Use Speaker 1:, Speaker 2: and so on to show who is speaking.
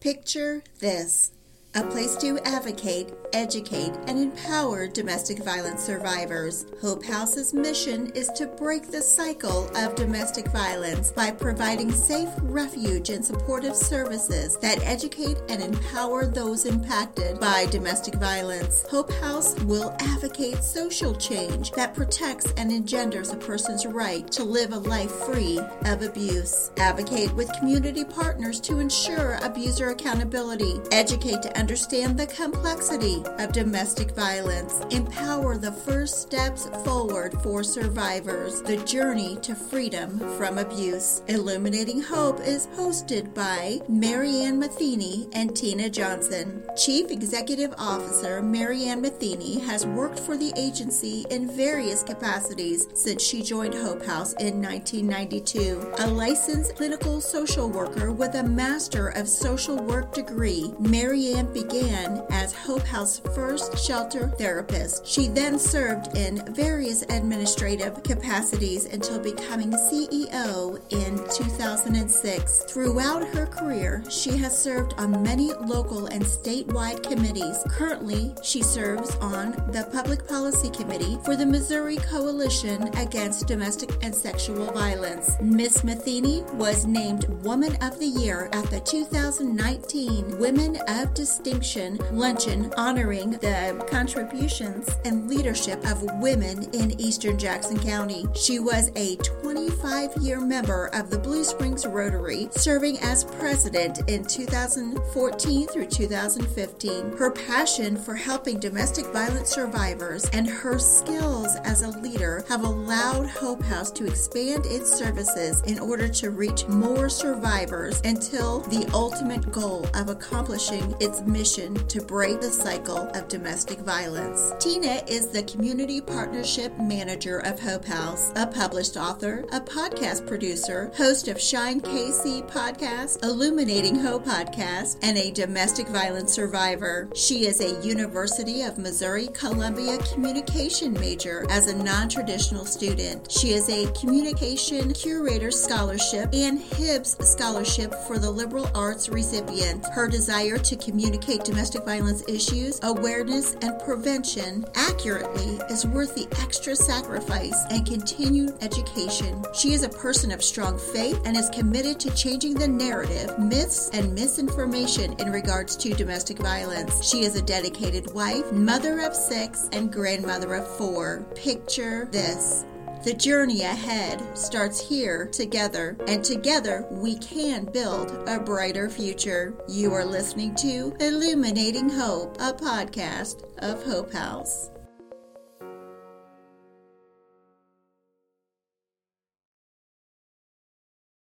Speaker 1: Picture this a place to advocate, educate, and empower domestic violence survivors. Hope House's mission is to break the cycle of domestic violence by providing safe refuge and supportive services that educate and empower those impacted by domestic violence. Hope House will advocate social change that protects and engenders a person's right to live a life free of abuse. Advocate with community partners to ensure abuser accountability. Educate to understand the complexity of domestic violence, empower the first steps forward for survivors, the journey to freedom from abuse. Illuminating Hope is hosted by MaryAnne Metheny and Tina Johnson. Chief Executive Officer MaryAnne Metheny has worked for the agency in various capacities since she joined Hope House in 1992. A licensed clinical social worker with a Master of Social Work degree, MaryAnne began as Hope House first shelter therapist. She then served in various administrative capacities until becoming CEO in 2006. Throughout her career, she has served on many local and statewide committees. Currently, she serves on the Public Policy Committee for the Missouri Coalition Against Domestic and Sexual Violence. Miss Metheny was named Woman of the Year at the 2019 Women of Distinction Distinction Luncheon honoring the contributions and leadership of women in eastern Jackson County. She was a 25 year member of the Blue Springs Rotary, serving as president in 2014 through 2015. Her passion for helping domestic violence survivors and her skills as a leader have allowed Hope House to expand its services in order to reach more survivors until the ultimate goal of accomplishing its mission to break the cycle of domestic violence. Tina is the Community Partnership Manager of Hope House, a published author, a podcast producer, host of Shine KC podcast, Illuminating Hope podcast, and a domestic violence survivor. She is a University of Missouri Columbia communication major as a non traditional student. She is a communication curator scholarship and Hibbs scholarship for the liberal arts recipient. Her desire to communicate communicate domestic violence issues, awareness, and prevention accurately is worth the extra sacrifice and continued education. She is a person of strong faith and is committed to changing the narrative, myths, and misinformation in regards to domestic violence. She is a dedicated wife, mother of six, and grandmother of four. Picture this. The journey ahead starts here together, and together we can build a brighter future. You are listening to Illuminating Hope, a podcast of Hope House.